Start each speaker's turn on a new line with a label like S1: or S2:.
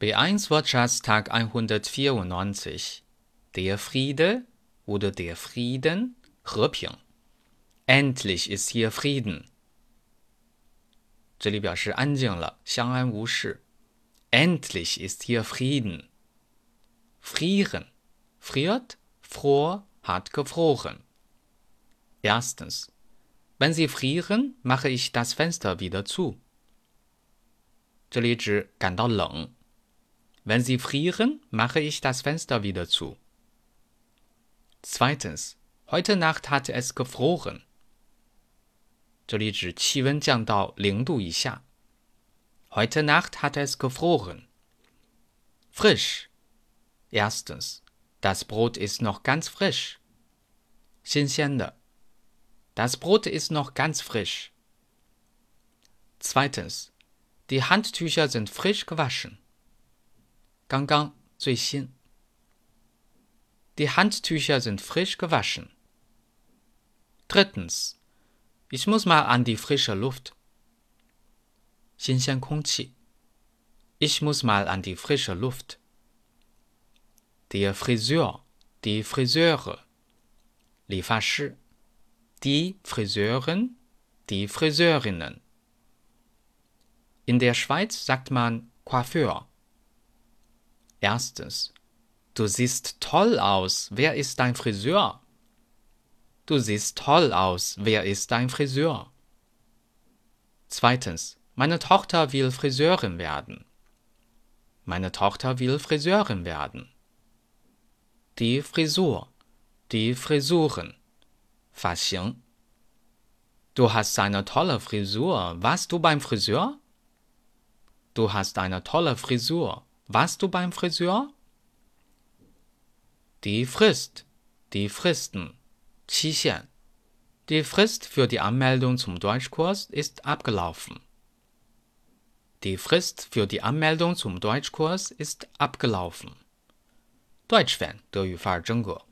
S1: B1 Wortschatztag 194. Der Friede oder der Frieden, 和平. Endlich ist hier Frieden. 这里表示安静了，相安无事。Endlich ist hier Frieden. Frieren. Friert, fror, hat gefroren. Erstens. Wenn Sie frieren, mache ich das Fenster wieder zu. 这里指感到冷。 wenn Sie frieren, mache ich das Fenster wieder zu. Zweitens, heute Nacht hatte es gefroren. 这里指气温降到零度以下。Heute Nacht hatte es gefroren. Frisch. Erstens, das Brot ist noch ganz frisch. 新鲜的。Das Brot ist noch ganz frisch. Zweitens, die Handtücher sind frisch gewaschen. 刚刚最新。Die Handtücher sind frisch gewaschen. Drittens. Ich muss mal an die frische Luft. 新鲜空气。Ich muss mal an die frische Luft. Der Friseur, die Friseure. 理发师。Die Friseurin, die Friseurinnen. In der Schweiz sagt man Coiffeur. Erstens. Du siehst toll aus. Wer ist dein Friseur? Du siehst toll aus. Wer ist dein Friseur? Zweitens. Meine Tochter will Friseurin werden. Meine Tochter will Friseurin werden. Die Frisur. Die Frisuren. 发型. Du hast eine tolle Frisur. Warst du beim Friseur? Du hast eine tolle Frisur. Warst du beim Friseur? Die Frist, die Fristen, 期限. Die Frist für die Anmeldung zum Deutschkurs ist abgelaufen. Die Frist für die Anmeldung zum Deutschkurs ist abgelaufen. Deutsch Fan 德语范儿真格。